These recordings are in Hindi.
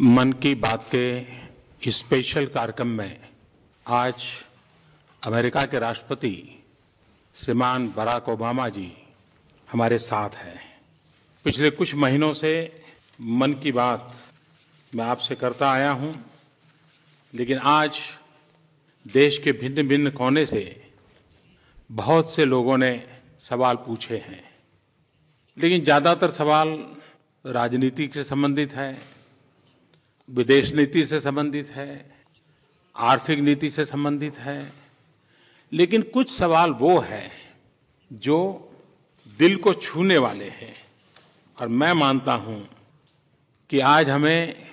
मन की बात के स्पेशल कार्यक्रम में आज अमेरिका के राष्ट्रपति श्रीमान बराक ओबामा जी हमारे साथ हैं। पिछले कुछ महीनों से मन की बात मैं आपसे करता आया हूँ, लेकिन आज देश के भिन्न भिन्न कोने से बहुत से लोगों ने सवाल पूछे हैं। लेकिन ज़्यादातर सवाल राजनीति से संबंधित है विदेश नीति से संबंधित है, आर्थिक नीति से संबंधित है, लेकिन कुछ सवाल वो है जो दिल को छूने वाले हैं। और मैं मानता हूँ कि आज हमें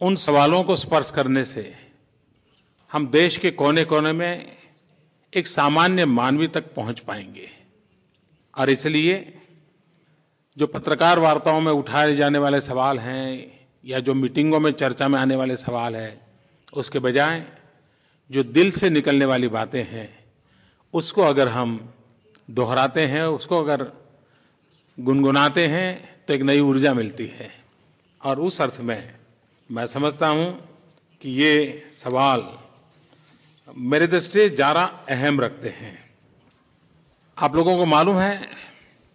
उन सवालों को स्पर्श करने से हम देश के कोने कोने में एक सामान्य मानवी तक पहुँच पाएँगे। और इसलिए जो पत्रकार वार्ताओं में उठाए जाने वाले सवाल हैं या जो मीटिंगों में चर्चा में आने वाले सवाल है, उसके बजाय जो दिल से निकलने वाली बातें हैं, उसको अगर हम दोहराते हैं, उसको अगर गुनगुनाते हैं तो एक नई ऊर्जा मिलती है। और उस अर्थ में मैं समझता हूँ कि ये सवाल मेरे दृष्टि ज़्यादा अहम रखते हैं। आप लोगों को मालूम है,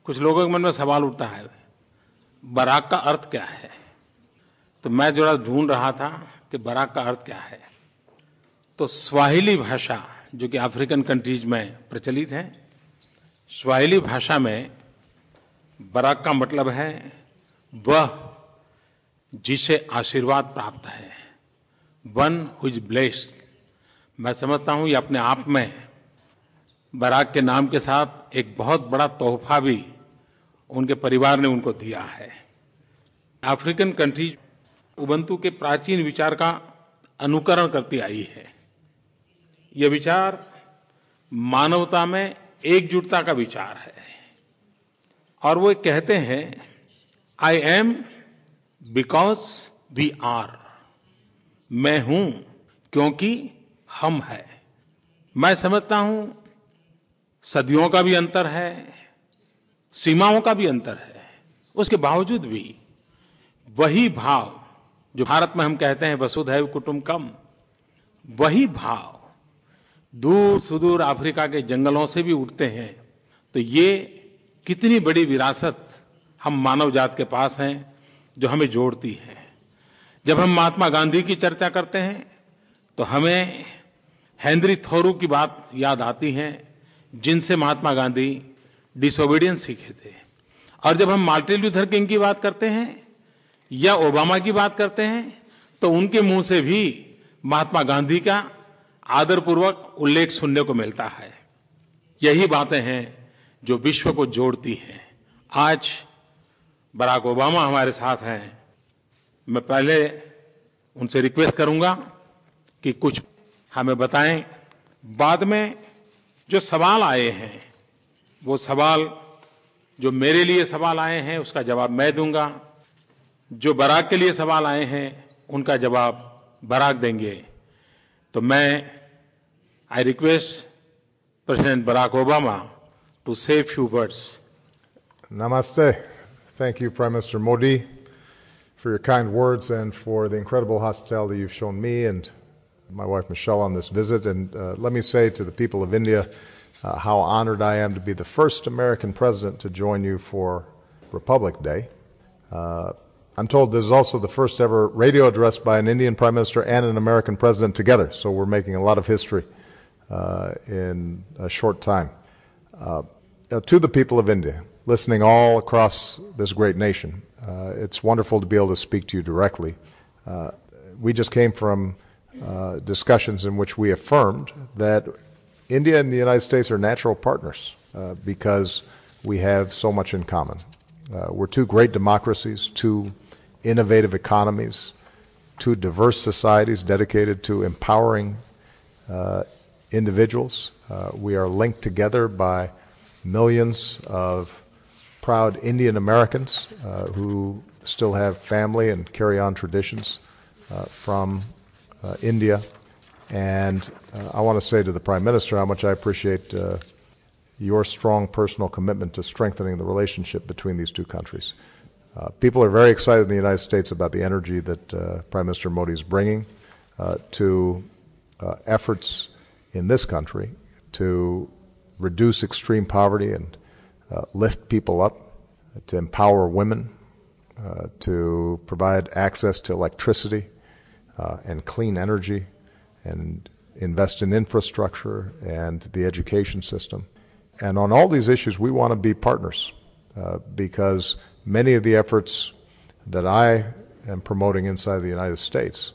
कुछ लोगों के मन में सवाल उठता है, बराक का अर्थ क्या है? तो मैं जरा ढूंढ रहा था कि बराक का अर्थ क्या है। तो स्वाहिली भाषा, जो कि अफ्रीकन कंट्रीज़ में प्रचलित है स्वाहिली भाषा में बराक का मतलब है, वह जिसे आशीर्वाद प्राप्त है वन हुज ब्लेस्ड मैं समझता हूँ ये अपने आप में बराक के नाम के साथ एक बहुत बड़ा तोहफा भी उनके परिवार ने उनको दिया है। अफ्रीकन कंट्रीज़ उबंतु के प्राचीन विचार का अनुकरण करती आई है। यह विचार मानवता में एकजुटता का विचार है। और वो कहते हैं I am because we are मैं हूँ क्योंकि हम है। मैं समझता हूँ, सदियों का भी अंतर है, सीमाओं का भी अंतर है। उसके बावजूद भी वही भाव जो भारत में हम कहते हैं वसुधैव कुटुंबकम वही भाव दूर सुदूर अफ्रीका के जंगलों से भी उठते हैं। तो ये कितनी बड़ी विरासत हम मानव जात के पास हैं जो हमें जोड़ती है। जब हम महात्मा गांधी की चर्चा करते हैं तो हमें हेनरी थोरू की बात याद आती है, जिनसे महात्मा गांधी डिसोबीडियंस सीखे थे। और जब हम मार्टिन लूथर किंग की बात करते हैं या ओबामा की बात करते हैं तो उनके मुँह से भी महात्मा गांधी का आदरपूर्वक उल्लेख सुनने को मिलता है। यही बातें हैं जो विश्व को जोड़ती हैं। आज बराक ओबामा हमारे साथ हैं। मैं पहले उनसे रिक्वेस्ट करूँगा कि कुछ हमें बताएँ। बाद में जो सवाल आए हैं, वो सवाल, जो मेरे लिए सवाल आए हैं, उसका जवाब मैं दूँगा। जो बराक के लिए सवाल आए हैं उनका जवाब बराक देंगे तो मैं I request President Barack Obama to say few words Namaste. Thank you, Prime Minister Modi, for your kind words and for the incredible hospitality you've shown me and my wife Michelle on this visit. And uh, let me say to the people of India uh, how honored I am to be the first American president to join you for Republic Day. Uh, I'm told this is also the first ever radio address by an Indian Prime Minister and an American President together, so we're making a lot of history uh, in a short time. Uh, to the people of India, listening all across this great nation, uh, it's wonderful to be able to speak to you directly. Uh, we just came from uh, discussions in which we affirmed that India and the United States are natural partners because we have so much in common. we're two great democracies, two innovative economies, two diverse societies dedicated to empowering uh, individuals. Uh, we are linked together by millions of proud Indian Americans uh, who still have family and carry on traditions from India. And I want to say to the Prime Minister how much I appreciate your strong personal commitment to strengthening the relationship between these two countries. Uh, people are very excited in the United States about the energy that uh, Prime Minister Modi is bringing uh, to uh, efforts in this country to reduce extreme poverty and uh, lift people up, to empower women, to provide access to electricity and clean energy, and invest in infrastructure and the education system. And on all these issues, we want to be partners because many of the efforts that I am promoting inside the United States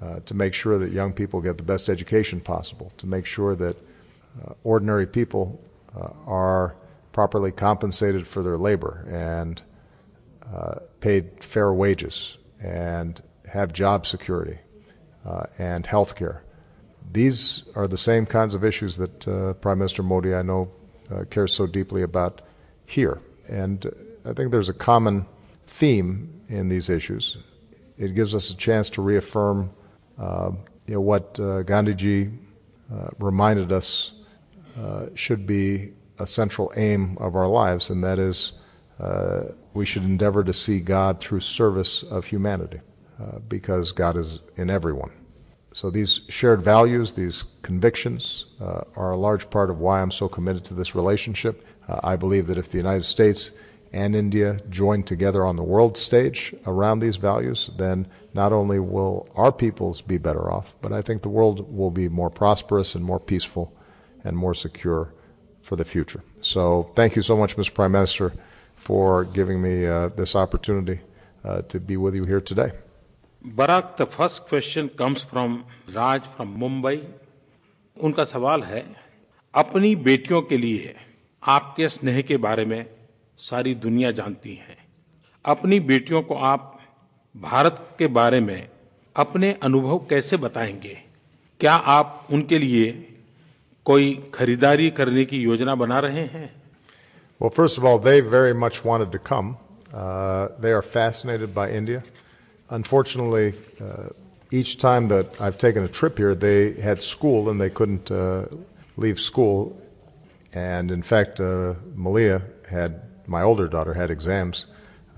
uh, to make sure that young people get the best education possible, to make sure that uh, ordinary people uh, are properly compensated for their labor and uh, paid fair wages and have job security uh, and health care. These are the same kinds of issues that uh, Prime Minister Modi, I know, cares so deeply about here. And I think there's a common theme in these issues. It gives us a chance to reaffirm uh, you know, what uh, Gandhiji uh, reminded us uh, should be a central aim of our lives, and that is uh, we should endeavor to see God through service of humanity, uh, because God is in everyone. So these shared values, these convictions, are a large part of why I'm so committed to this relationship. I believe that if the United States and India join together on the world stage around these values, then not only will our peoples be better off, but I think the world will be more prosperous and more peaceful and more secure for the future. So thank you so much, Mr. Prime Minister, for giving me uh, this opportunity uh, to be with you here today. Barack, the first question comes from Raj from Mumbai. उनका सवाल है अपनी बेटियों के लिए आपके स्नेह के बारे में सारी दुनिया जानती है अपनी बेटियों को आप भारत के बारे में अपने अनुभव कैसे बताएँगे क्या आप उनके लिए कोई खरीदारी करने की योजना बना रहे हैं Well, first of all, they very much wanted to come. Uh, they are fascinated by India. Unfortunately, uh, each time that I've taken a trip here, they had school and they couldn't uh, leave school. And in fact, uh, Malia had my older daughter had exams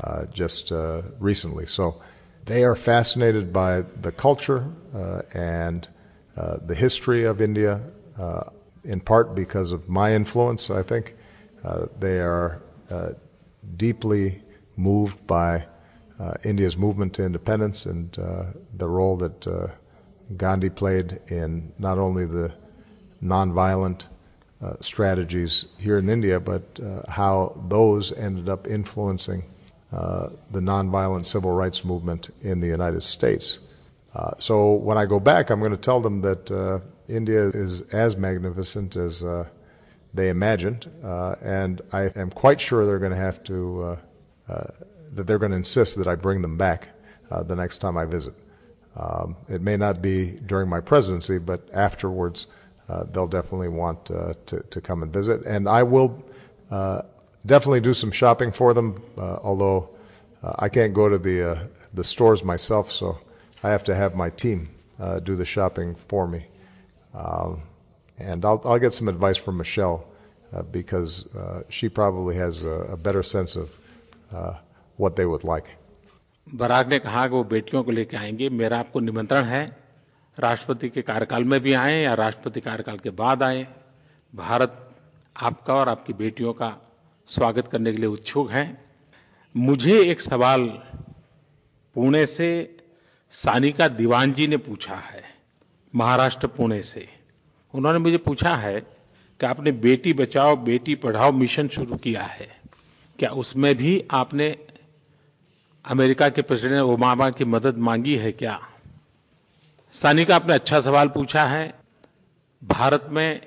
uh, just uh, recently. So they are fascinated by the culture uh, and uh, the history of India, uh, in part because of my influence, I think. Uh, they are deeply moved by India's movement to independence and the role that Gandhi played in not only the nonviolent uh, strategies here in India, but uh, how those ended up influencing uh, the nonviolent civil rights movement in the United States. Uh, so when I go back, I'm going to tell them that uh, India is as magnificent as they imagined, and I am quite sure they're going to have to that they're going to insist that I bring them back the next time I visit. Um, it may not be during my presidency, but afterwards uh, they'll definitely want uh, to, to come and visit. And I will uh, definitely do some shopping for them, uh, although uh, I can't go to the, uh, the stores myself, so I have to have my team do the shopping for me. Um, and I'll, I'll get some advice from Michelle because she probably has a, a, better sense of what they would like. बराग ने कहा कि वो बेटियों को लेकर आएंगे मेरा आपको निमंत्रण है राष्ट्रपति के कार्यकाल में भी आए या राष्ट्रपति कार्यकाल के बाद आए। भारत आपका और आपकी बेटियों का स्वागत करने के लिए उत्सुक है। मुझे एक सवाल पुणे से सानिका दीवान जी ने पूछा है, महाराष्ट्र पुणे से। उन्होंने मुझे पूछा है कि आपने बेटी बचाओ, बेटी पढ़ाओ मिशन शुरू किया है। क्या उसमें भी आपने अमेरिका के प्रेसिडेंट ओबामा की मदद मांगी है क्या? सानिका आपने अच्छा सवाल पूछा है। भारत में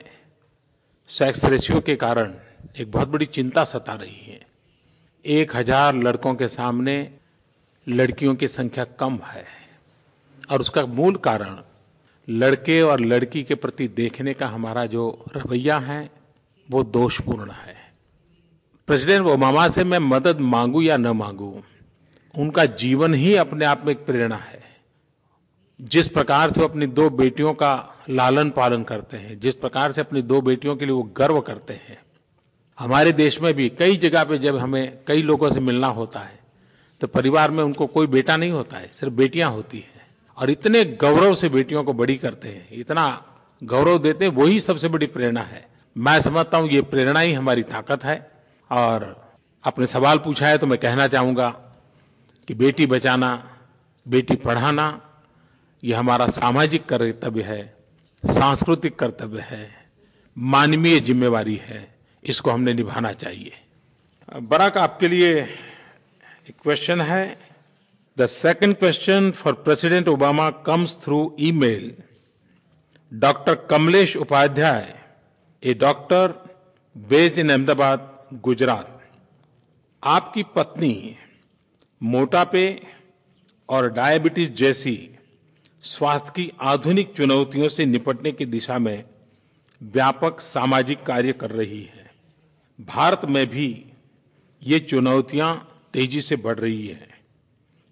सेक्स रेशियो के कारण एक बहुत बड़ी चिंता सता रही है। एक हज़ार लड़कों के सामने लड़कियों की संख्या कम है और उसका मूल कारण लड़के और लड़की के प्रति देखने का हमारा जो रवैया है, वो दोषपूर्ण है। प्रेसिडेंट ओबामा से मैं मदद मांगू या न मांगू, उनका जीवन ही अपने आप में एक प्रेरणा है। जिस प्रकार से वो अपनी दो बेटियों का लालन पालन करते हैं, जिस प्रकार से अपनी दो बेटियों के लिए वो गर्व करते हैं, हमारे देश में भी कई जगह पे जब हमें कई लोगों से मिलना होता है तो परिवार में उनको कोई बेटा नहीं होता है, सिर्फ़ बेटियाँ होती हैं। और इतने गौरव से बेटियों को बड़ी करते हैं, इतना गौरव देते हैं, वही सबसे बड़ी प्रेरणा है। मैं समझता हूँ ये प्रेरणा ही हमारी ताकत है। और आपने सवाल पूछा है तो मैं कहना चाहूँगा कि बेटी बचाना, बेटी पढ़ाना ये हमारा सामाजिक कर्तव्य है, सांस्कृतिक कर्तव्य है, मानवीय जिम्मेवारी है, इसको हमने निभाना चाहिए। बराक, आपके लिए क्वेश्चन है। The second question for President Obama comes through email doctor Kamlesh Upadhyay a doctor based in Ahmedabad Gujarat आपकी पत्नी मोटापे और डायबिटीज़ जैसी स्वास्थ्य की आधुनिक चुनौतियों से निपटने की दिशा में व्यापक सामाजिक कार्य कर रही है। भारत में भी ये चुनौतियाँ तेज़ी से बढ़ रही है।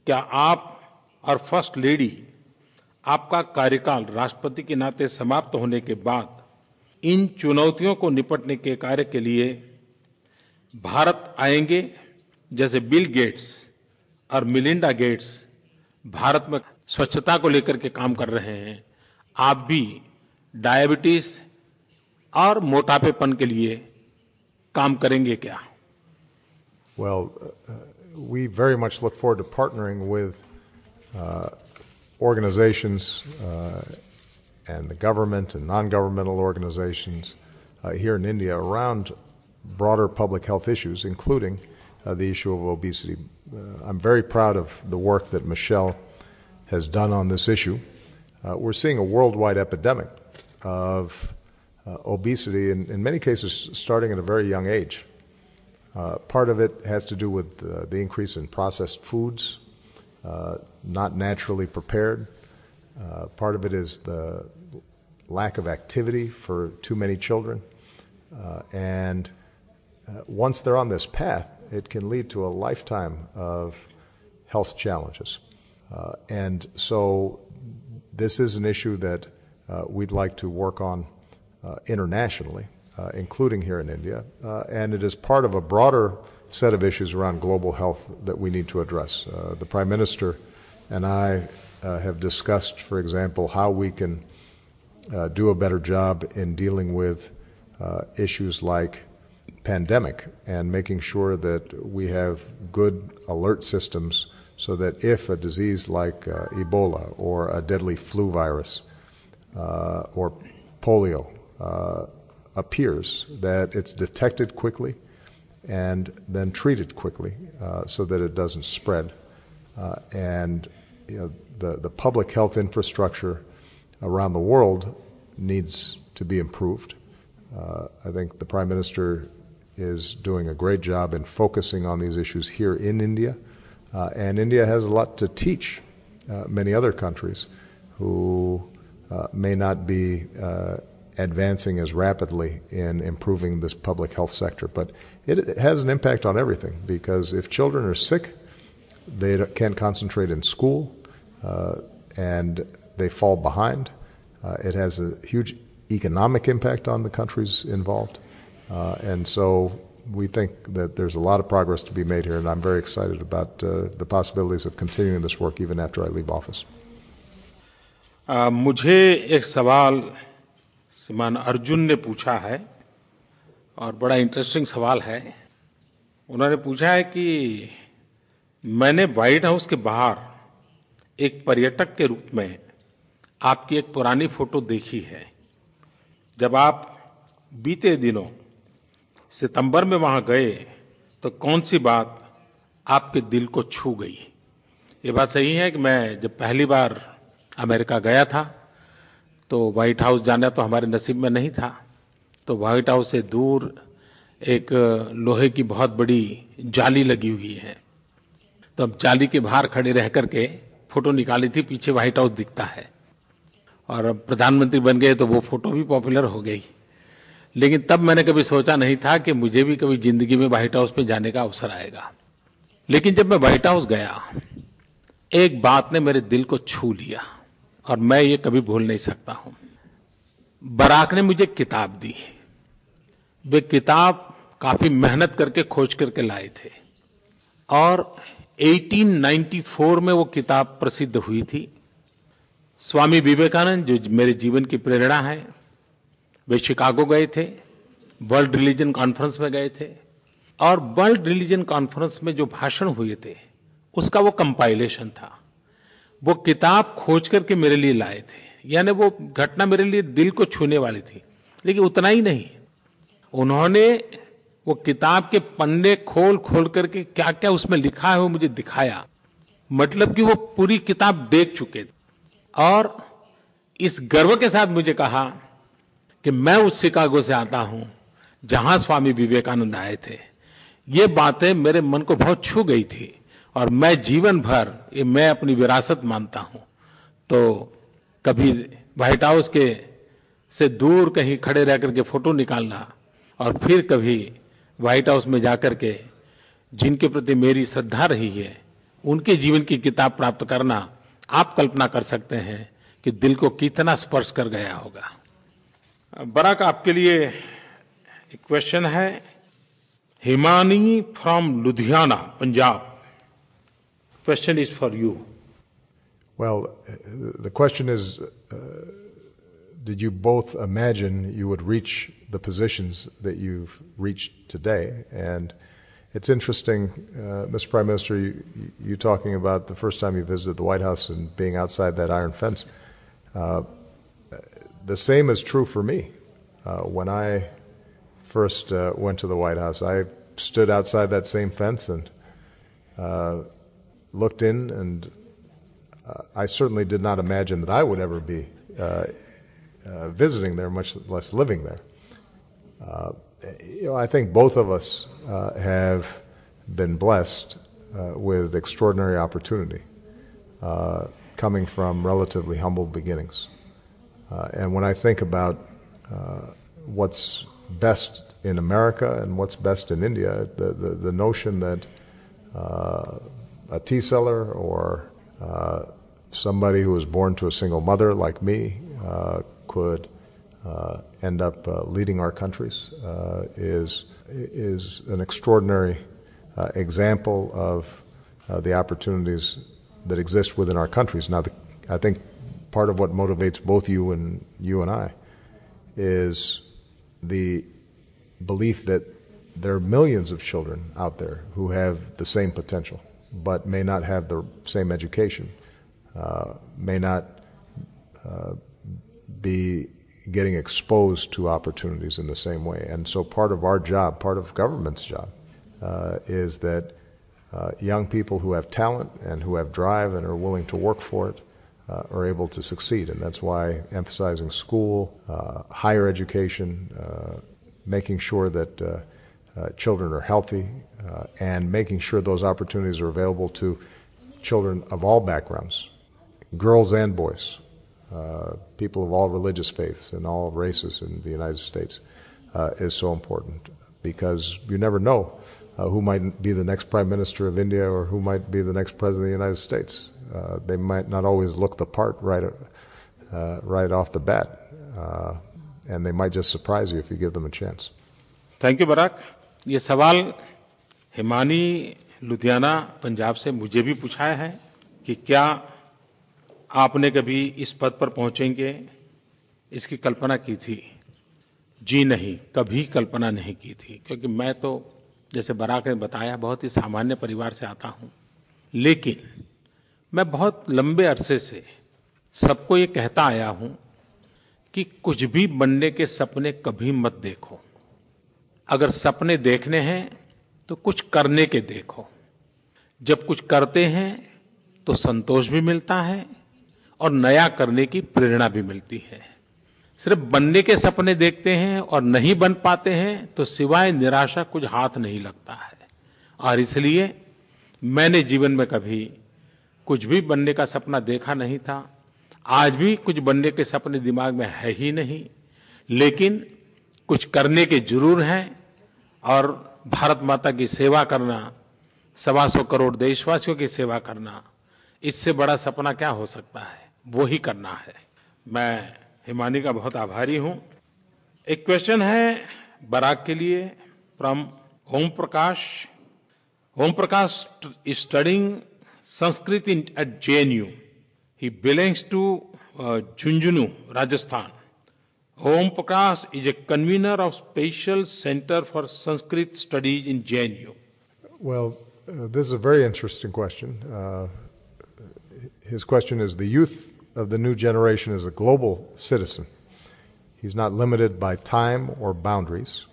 क्या आप और फ़र्स्ट लेडी आपका कार्यकाल राष्ट्रपति के नाते समाप्त होने के बाद इन चुनौतियों को निपटने के कार्य के लिए भारत आएँगे? जैसे बिल गेट्स और मिलिंडा गेट्स भारत में स्वच्छता को लेकर के काम कर रहे हैं आप भी डायबिटीज और मोटापेपन के लिए काम करेंगे क्या Well, uh, we very much look forward to partnering with uh, organizations uh, and the government and non-governmental organizations uh, here in India around broader public health issues, including uh, the issue of obesity. Uh, I'm very proud of the work that Michelle has done on this issue. Uh, we're seeing a worldwide epidemic of uh, obesity, in, in, many cases starting at a very young age. Uh, part of it has to do with the increase in processed foods, uh, not naturally prepared. Uh, part of it is the lack of activity for too many children. and once they're on this path, it can lead to a lifetime of health challenges. Uh, and so this is an issue that uh, we'd like to work on uh, internationally, including here in India. and it is part of a broader set of issues around global health that we need to address. the Prime Minister and I have discussed, for example, how we can do a better job in dealing with issues like pandemic and making sure that we have good alert systems so that if a disease like uh, Ebola or a deadly flu virus uh, or polio uh, appears, that it's detected quickly and then treated quickly uh, so that it doesn't spread. Uh, and you know, the, the public health infrastructure around the world needs to be improved. Uh, I think the Prime Minister is doing a great job in focusing on these issues here in India. Uh, and India has a lot to teach uh, many other countries who uh, may not be advancing as rapidly in improving this public health sector. But it, it, has an impact on everything because if children are sick, they can't concentrate in school uh, and they fall behind. Uh, it has a huge economic impact on the countries involved. Uh, and so we think that there's a lot of progress to be made here, and I'm very excited about uh, the possibilities of continuing this work even after I leave office. Uh, मुझे एक सवाल श्रीमान अर्जुन ने पूछा है और बड़ा इंटरेस्टिंग सवाल है उन्होंने पूछा है कि मैंने व्हाइट हाउस के बाहर एक पर्यटक के रूप में आपकी एक पुरानी फोटो देखी है जब आप बीते दिनों सितंबर में वहाँ गए तो कौन सी बात आपके दिल को छू गई? ये बात सही है कि मैं जब पहली बार अमेरिका गया था तो व्हाइट हाउस जाना तो हमारे नसीब में नहीं था तो व्हाइट हाउस से दूर एक लोहे की बहुत बड़ी जाली लगी हुई है। तो अब जाली के बाहर खड़े रह करके फ़ोटो निकाली थी, पीछे व्हाइट हाउस दिखता है। और अब प्रधानमंत्री बन गए तो वो फ़ोटो भी पॉपुलर हो गई। लेकिन तब मैंने कभी सोचा नहीं था कि मुझे भी कभी ज़िंदगी में व्हाइट हाउस में जाने का अवसर आएगा। लेकिन जब मैं व्हाइट हाउस गया, एक बात ने मेरे दिल को छू लिया और मैं ये कभी भूल नहीं सकता हूँ। बराक ने मुझे किताब दी। वे किताब काफ़ी मेहनत करके खोज करके लाए थे और 1894 में वो किताब प्रसिद्ध हुई थी। स्वामी विवेकानंद, जो मेरे जीवन की प्रेरणा है वे शिकागो गए थे, वर्ल्ड रिलीजन कॉन्फ्रेंस में गए थे, और वर्ल्ड रिलीजन कॉन्फ्रेंस में जो भाषण हुए थे, उसका वो कंपाइलेशन था। वो किताब खोज करके मेरे लिए लाए थे। यानी वो घटना मेरे लिए दिल को छूने वाली थी। लेकिन उतना ही नहीं, उन्होंने वो किताब के पन्ने खोल खोल करके क्या क्या उसमें लिखा है वो मुझे दिखाया। मतलब कि वो पूरी किताब देख चुके थे। और इस गर्व के साथ मुझे कहा कि मैं उस शिकागो से आता हूँ, जहाँ स्वामी विवेकानंद आए थे। ये बातें मेरे मन को बहुत छू गई थी, और मैं जीवन भर ये मैं अपनी विरासत मानता हूँ। तो कभी व्हाइट हाउस के से दूर कहीं खड़े रह करके फ़ोटो निकालना, और फिर कभी व्हाइट हाउस में जाकर के जिनके प्रति मेरी श्रद्धा रही है, उनके जीवन की किताब प्राप्त करना आप कल्पना कर सकते हैं कि दिल को कितना स्पर्श कर गया होगा। बराक आपके लिए एक क्वेश्चन है Himani from Ludhiana Punjab question is for you Well, the question is uh, Did you both imagine you would reach the positions that you've reached today? And it's interesting, uh, Mr. Prime Minister, you, you, talking about the first time you visited the White House and being outside that iron fence. Uh, the same is true for me. Uh, when I first uh, went to the White House, I stood outside that same fence and uh, looked in and uh, I certainly did not imagine that I would ever be uh, uh, visiting there, much less living there. you know, I think both of us have been blessed with extraordinary opportunity, coming from relatively humble beginnings. And when I think about what's best in America and what's best in India, the, the, the notion that uh, a tea seller or uh, somebody who was born to a single mother like me uh, could uh, end up uh, leading our countries uh, is is an extraordinary uh, example of the opportunities that exist within our countries. Now, the, I think part of what motivates both you and you and I is the belief that there are millions of children out there who have the same potential but may not have the same education, uh, may not uh, be getting exposed to opportunities in the same way. And so part of our job, part of government's job, uh, is that uh, young people who have talent and who have drive and are willing to work for it uh, are able to succeed. And that's why emphasizing school, uh, higher education, making sure that children are healthy, uh, and making sure those opportunities are available to children of all backgrounds, girls and boys, uh, people of all religious faiths and all races in the United States, uh, is so important because you never know uh, who might be the next prime minister of India or who might be the next president of the United States. Uh, they might not always look the part right, uh, right off the bat, uh, and they might just surprise you if you give them a chance. Thank you, Barack. ये सवाल हिमानी लुधियाना पंजाब से मुझे भी पूछा है कि क्या आपने कभी इस पद पर पहुँचेंगे इसकी कल्पना की थी जी नहीं कभी कल्पना नहीं की थी क्योंकि मैं तो जैसे बराक ने बताया बहुत ही सामान्य परिवार से आता हूँ लेकिन मैं बहुत लंबे अरसे से सबको ये कहता आया हूँ कि कुछ भी बनने के सपने कभी मत देखो। अगर सपने देखने हैं तो कुछ करने के देखो। जब कुछ करते हैं तो संतोष भी मिलता है और नया करने की प्रेरणा भी मिलती है। सिर्फ़ बनने के सपने देखते हैं और नहीं बन पाते हैं तो सिवाय निराशा कुछ हाथ नहीं लगता है। और इसलिए मैंने जीवन में कभी कुछ भी बनने का सपना देखा नहीं था। आज भी कुछ बनने के सपने दिमाग में है ही नहीं, लेकिन कुछ करने के ज़रूर हैं और भारत माता की सेवा करना, सवा सौ करोड़ देशवासियों की सेवा करना, इससे बड़ा सपना क्या हो सकता है? वो ही करना है। मैं हिमानी का बहुत आभारी हूँ। एक क्वेश्चन है बराक के लिए from Om Prakash Om Prakash studying Sanskrit in, at JNU. He belongs to uh, Junjunu, Rajasthan. Om Prakash is a convener of Special Center for Sanskrit Studies in JNU. Well, uh, this is a very interesting question. Uh, his question is the youth of the new generation is a global citizen. He's not limited by time or boundaries.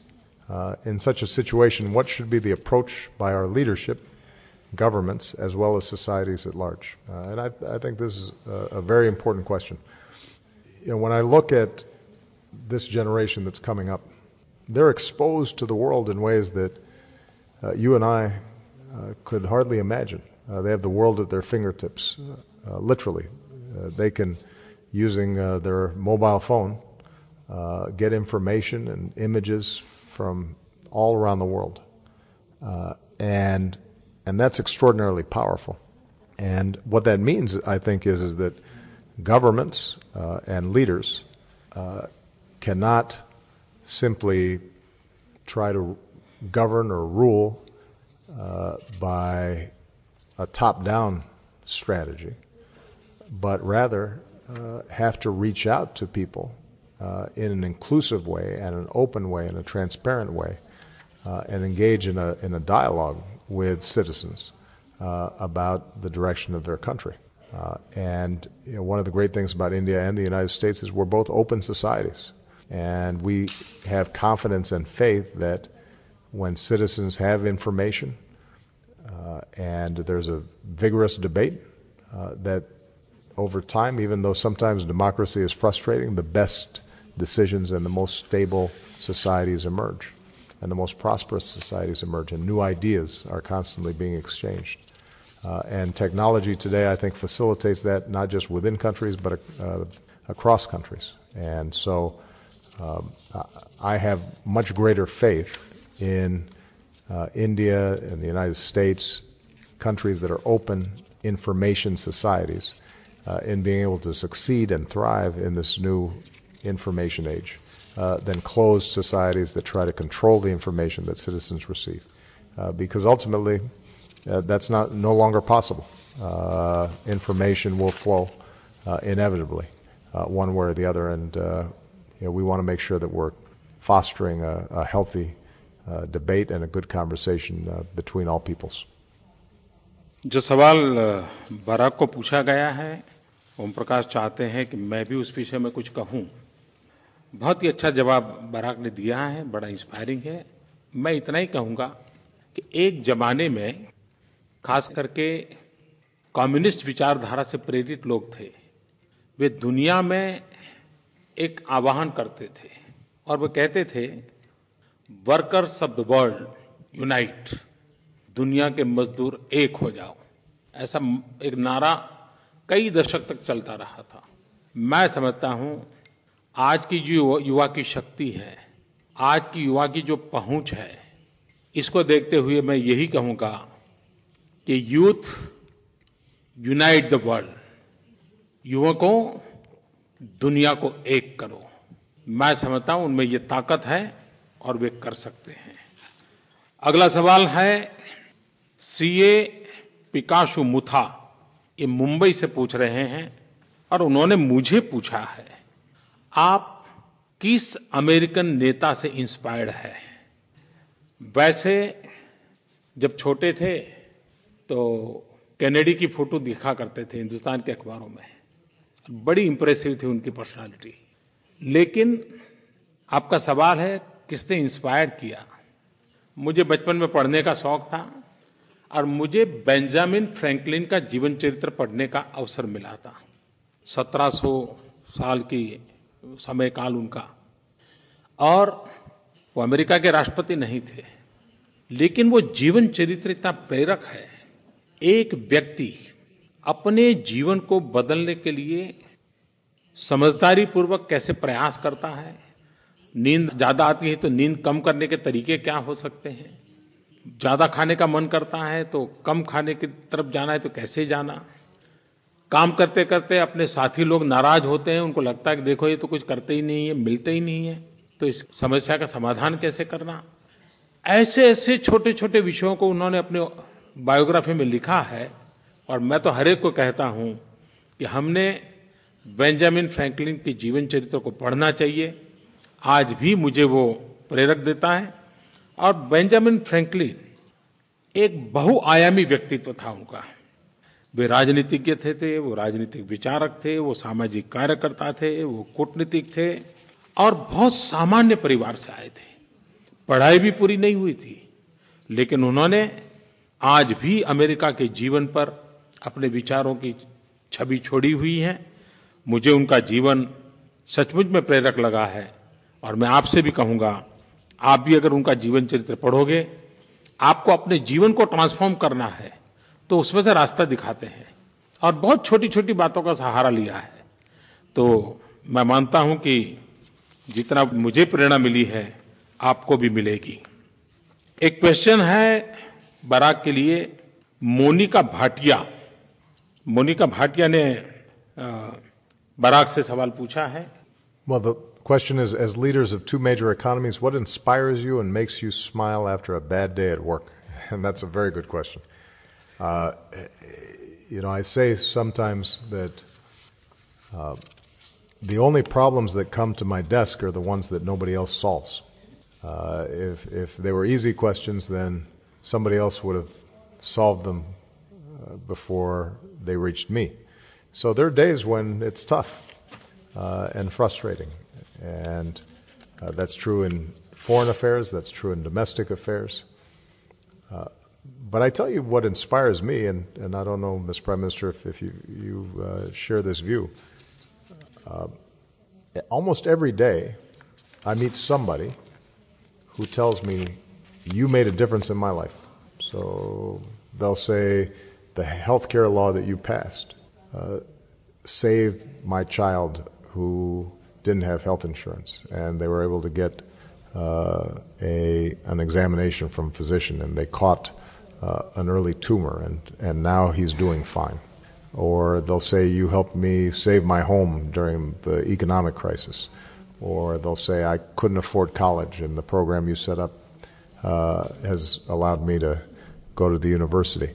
Uh, in such a situation, what should be the approach by our leadership, governments, as well as societies at large? Uh, and I, I, think this is a, a, very important question. You know, when I look at this generation that's coming up, they're exposed to the world in ways that uh, you and I uh, could hardly imagine. Uh, they have the world at their fingertips, uh, literally. they can, using their mobile phone, get information and images from all around the world. Uh, and, and that's extraordinarily powerful. And what that means, I think, is, is that governments uh, and leaders uh, cannot simply try to govern or rule uh, by a top down strategy, but rather uh, have to reach out to people uh, in an inclusive way and an open way and a transparent way uh, and engage in a, in a dialogue with citizens uh, about the direction of their country. Uh, and you know, one of the great things about India and the United States is we're both open societies. And we have confidence and faith that when citizens have information uh, and there's a vigorous debate, uh, that over time, even though sometimes democracy is frustrating, the best decisions and the most stable societies emerge and the most prosperous societies emerge and new ideas are constantly being exchanged. Uh, and technology today, I think, facilitates that not just within countries but uh, across countries. And so um, I have much greater faith in uh, India and the United States, countries that are open information societies, uh, in being able to succeed and thrive in this new information age than closed societies that try to control the information that citizens receive. Uh, because ultimately, uh, that's not no longer possible. Uh, information will flow uh, inevitably, uh, one way or the other, and you know, we want to make sure that we're fostering a, a healthy debate and a good conversation between all peoples. जो सवाल बराक को पूछा गया है ओम प्रकाश चाहते हैं कि मैं भी उस विषय में कुछ कहूं बहुत ही अच्छा जवाब बराक ने दिया है, बड़ा इंस्पायरिंग है। मैं इतना ही कहूँगा कि एक जमाने में, खास करके कम्युनिस्ट विचारधारा से प्रेरित लोग थे। वे दुनिया में एक आवाहन करते थे और वे कहते थे workers of the world unite दुनिया के मजदूर एक हो जाओ। ऐसा एक नारा कई दशक तक चलता रहा था। मैं समझता हूँ आज की जो युवा की शक्ति है, आज की युवा की जो पहुँच है, इसको देखते हुए मैं यही कहूँगा कि यूथ यूनाइट द वर्ल्ड। युवकों, दुनिया को एक करो। मैं समझता हूँ उनमें ये ताकत है और वे कर सकते हैं। अगला सवाल है, सीए पिकाशु मुथा ये मुंबई से पूछ रहे हैं और उन्होंने मुझे पूछा है। आप किस अमेरिकन नेता से इंस्पायर्ड है? वैसे, जब छोटे थे तो कैनेडी की फ़ोटो दिखा करते थे हिंदुस्तान के अखबारों में। बड़ी इंप्रेसिव थी उनकी पर्सनालिटी लेकिन, आपका सवाल है, किसने इंस्पायर किया? मुझे बचपन में पढ़ने का शौक था, और मुझे बेंजामिन फ्रैंकलिन का जीवन चरित्र पढ़ने का अवसर मिला था। 1700 साल की समय काल उनका। और वो अमेरिका के राष्ट्रपति नहीं थे, लेकिन वो जीवन चरित्र इतना प्रेरक है। एक व्यक्ति अपने जीवन को बदलने के लिए समझदारी पूर्वक कैसे प्रयास करता है, नींद ज़्यादा आती है तो नींद कम करने के तरीके क्या हो सकते हैं, ज़्यादा खाने का मन करता है तो कम खाने की तरफ़ जाना है तो कैसे जाना काम करते करते अपने साथी लोग नाराज़ होते हैं, उनको लगता है कि देखो ये तो कुछ करते ही नहीं है, मिलते ही नहीं है। तो इस समस्या का समाधान कैसे करना? ऐसे ऐसे छोटे छोटे विषयों को उन्होंने अपने बायोग्राफी में लिखा है, और मैं तो हरेक को कहता हूँ कि हमने बेंजामिन फ्रैंकलिन के जीवन चरित्र को पढ़ना चाहिए। आज भी मुझे वो प्रेरक देता है। और बेंजामिन फ्रैंकलिन एक बहुआयामी व्यक्तित्व था उनका। वे राजनीतिज्ञ थे थे, वो राजनीतिक विचारक थे, वो सामाजिक कार्यकर्ता थे, वो कूटनीतिक थे और बहुत सामान्य परिवार से आए थे। पढ़ाई भी पूरी नहीं हुई थी, लेकिन उन्होंने आज भी अमेरिका के जीवन पर अपने विचारों की छवि छोड़ी हुई है। मुझे उनका जीवन सचमुच में प्रेरक लगा है और मैं आपसे भी कहूँगा, आप भी अगर उनका जीवन चरित्र पढ़ोगे, आपको अपने जीवन को ट्रांसफॉर्म करना है। तो उसमें से रास्ता दिखाते हैं और बहुत छोटी छोटी बातों का सहारा लिया है तो मैं मानता हूँ कि जितना मुझे प्रेरणा मिली है आपको भी मिलेगी एक क्वेश्चन है बराक के लिए मोनिका भाटिया मोनिका भाटिया ने बराक से सवाल पूछा है Well, the question is as leaders of two major economies, what inspires you and makes you smile after a bad day at work? And that's a very good question. Uh, you know, I say sometimes that uh, the only problems that come to my desk are the ones that nobody else solves. Uh, if, if they were easy questions, then somebody else would have solved them uh, before they reached me. So there are days when it's tough uh, and frustrating. And uh, that's true in foreign affairs, that's true in domestic affairs. Uh, but I tell you what inspires me, and, and I don't know, Ms. Prime Minister, if, if you, you uh, share this view. almost every day, I meet somebody who tells me, You made a difference in my life. So they'll say, The health care law that you passed uh, saved my child who didn't have health insurance, and they were able to get uh, a, an examination from physician, and they caught uh, an early tumor, and, and now he's doing fine. Or they'll say, You helped me save my home during the economic crisis. Or they'll say, I couldn't afford college, and the program you set up uh, has allowed me to go to the university.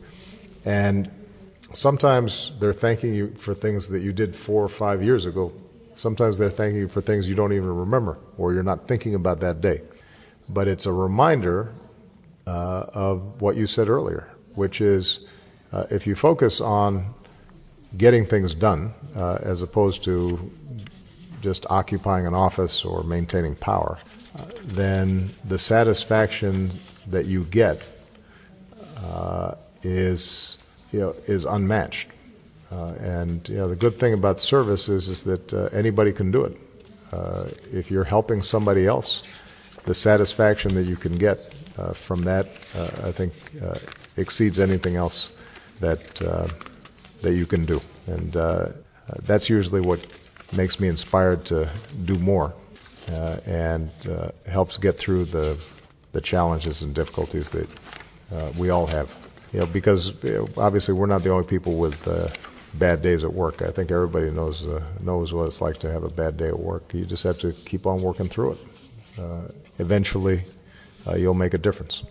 And sometimes they're thanking you for things that you did four or five years ago. Sometimes they're thanking you for things you don't even remember or you're not thinking about that day. But it's a reminder uh, of what you said earlier, which is uh, if you focus on getting things done uh, as opposed to just occupying an office or maintaining power, uh, then the satisfaction that you get uh, is you know is unmatched. Uh, and you know the good thing about service is is that anybody can do it. If you're helping somebody else, the satisfaction that you can get from that, I think, exceeds anything else that that you can do. And that's usually what makes me inspired to do more uh, and uh, helps get through the, the challenges and difficulties that uh, we all have. You know, because you know, obviously we're not the only people with uh, bad days at work. I think everybody knows uh, knows what it's like to have a bad day at work. You just have to keep on working through it. Uh, eventually, you'll make a difference.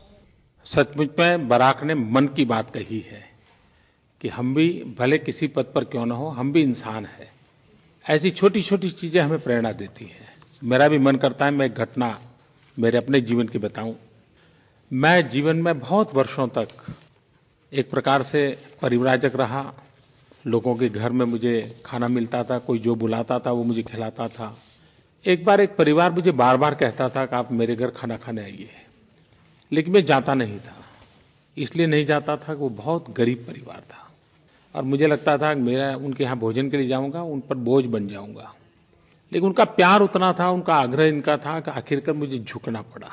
सचमुच में बराक ने मन की बात कही है कि हम भी भले किसी पद पर क्यों ना हो, हम भी इंसान हैं। ऐसी छोटी छोटी चीज़ें हमें प्रेरणा देती हैं। मेरा भी मन करता है मैं एक घटना मेरे अपने जीवन की बताऊँ। मैं जीवन में बहुत वर्षों तक एक प्रकार से परिवराजक रहा। लोगों के घर में मुझे खाना मिलता था, कोई जो बुलाता था वो मुझे खिलाता था। एक बार एक परिवार मुझे बार बार कहता था कि आप मेरे घर खाना खाने आइए। लेकिन मैं जाता नहीं था। इसलिए नहीं जाता था कि वो बहुत गरीब परिवार था। और मुझे लगता था कि मेरा, उनके यहाँ भोजन के लिए जाऊँगा, उन पर बोझ बन जाऊँगा। लेकिन उनका प्यार उतना था, उनका आग्रह इनका था कि आखिरकार मुझे झुकना पड़ा।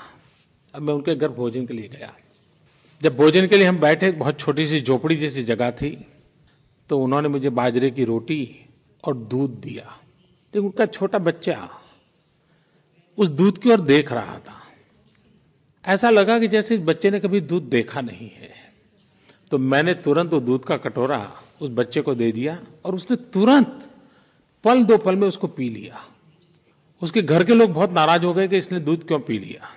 अब मैं उनके घर भोजन के लिए गया। जब भोजन के लिए हम बैठे बहुत छोटी सी झोपड़ी जैसी जगह थी तो उन्होंने मुझे बाजरे की रोटी और दूध दिया। लेकिन उनका छोटा बच्चा उस दूध की ओर देख रहा था। ऐसा लगा कि जैसे इस बच्चे ने कभी दूध देखा नहीं है। तो मैंने तुरंत वो दूध का कटोरा उस बच्चे को दे दिया और उसने तुरंत पल दो पल में उसको पी लिया। उसके घर के लोग बहुत नाराज़ हो गए कि इसने दूध क्यों पी लिया।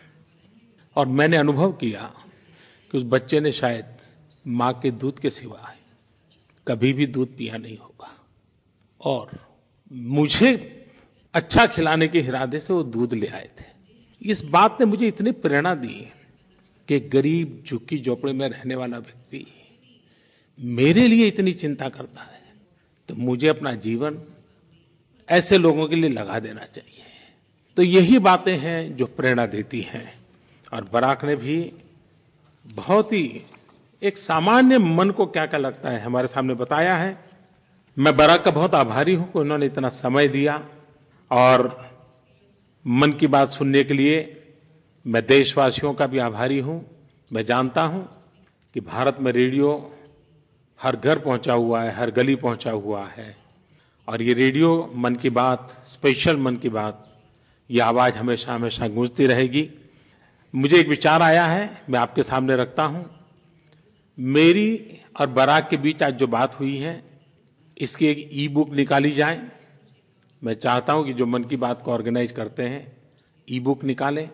और मैंने अनुभव किया कि उस बच्चे ने शायद माँ के दूध के सिवाय कभी भी दूध पिया नहीं होगा। और मुझे अच्छा खिलाने के इरादे से वो दूध ले आए थे। इस बात ने मुझे इतनी प्रेरणा दी कि गरीब झुक्की झोपड़े में रहने वाला व्यक्ति मेरे लिए इतनी चिंता करता है तो मुझे अपना जीवन ऐसे लोगों के लिए लगा देना चाहिए। तो यही बातें हैं जो प्रेरणा देती हैं। और बराक ने भी बहुत ही एक सामान्य मन को क्या क्या लगता है हमारे सामने बताया है। मैं बराक का बहुत आभारी हूँ कि उन्होंने इतना समय दिया और मन की बात सुनने के लिए मैं देशवासियों का भी आभारी हूँ। मैं जानता हूँ कि भारत में रेडियो हर घर पहुँचा हुआ है, हर गली पहुँचा हुआ है। और ये रेडियो मन की बात, स्पेशल मन की बात, ये आवाज़ हमेशा हमेशा गूंजती रहेगी। मुझे एक विचार आया है, मैं आपके सामने रखता हूँ। मेरी और बराक के बीच आज जो बात हुई है, इसकी एक ई बुक निकाली जाए। मैं चाहता हूँ कि जो मन की बात को ऑर्गेनाइज करते हैं ई बुक निकालें।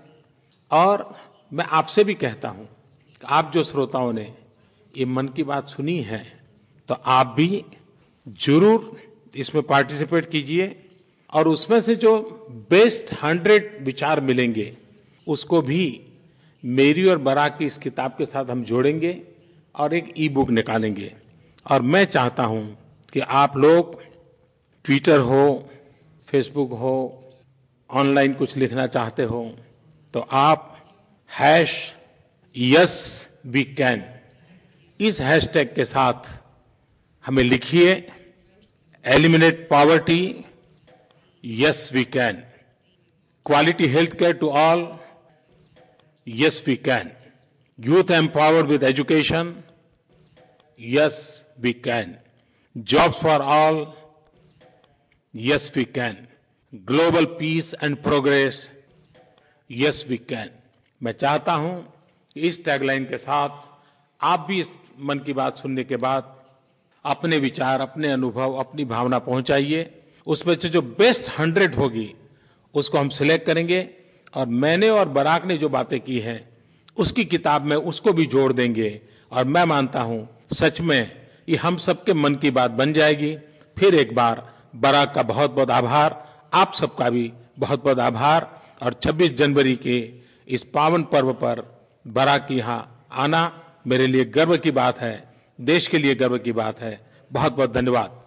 और मैं आपसे भी कहता हूँ कि आप जो श्रोताओं ने ये मन की बात सुनी है तो आप भी ज़रूर इसमें पार्टिसिपेट कीजिए और उसमें से जो बेस्ट हंड्रेड विचार मिलेंगे, उसको भी मेरी और बराक की इस किताब के साथ हम जोड़ेंगे और एक ई बुक निकालेंगे। और मैं चाहता हूँ कि आप लोग ट्विटर हो फेसबुक हो ऑनलाइन कुछ लिखना चाहते हो तो आप हैश यस वी कैन इस हैशटैग के साथ हमें लिखिए eliminate poverty yes we can quality health care to all yes we can youth empowered with education yes we can jobs for all yes we can global peace and progress yes we can मैं चाहता हूँ इस टैगलाइन के साथ आप भी इस मन की बात सुनने के बाद अपने विचार, अपने अनुभव, अपनी भावना पहुंचाइए। उसमें से जो बेस्ट हंड्रेड होगी, उसको हम सिलेक्ट करेंगे और मैंने और बराक ने जो बातें की हैं, उसकी किताब में उसको भी जोड़ देंगे। और मैं मानता हूँ, सच में, ये हम सबके मन की बात बन जाएगी। फिर एक बार बराक का बहुत बहुत आभार। आप सबका भी बहुत बहुत आभार। और 26 जनवरी के इस पावन पर्व पर बराक की यहाँ आना मेरे लिए गर्व की बात है। देश के लिए गर्व की बात है। बहुत बहुत धन्यवाद।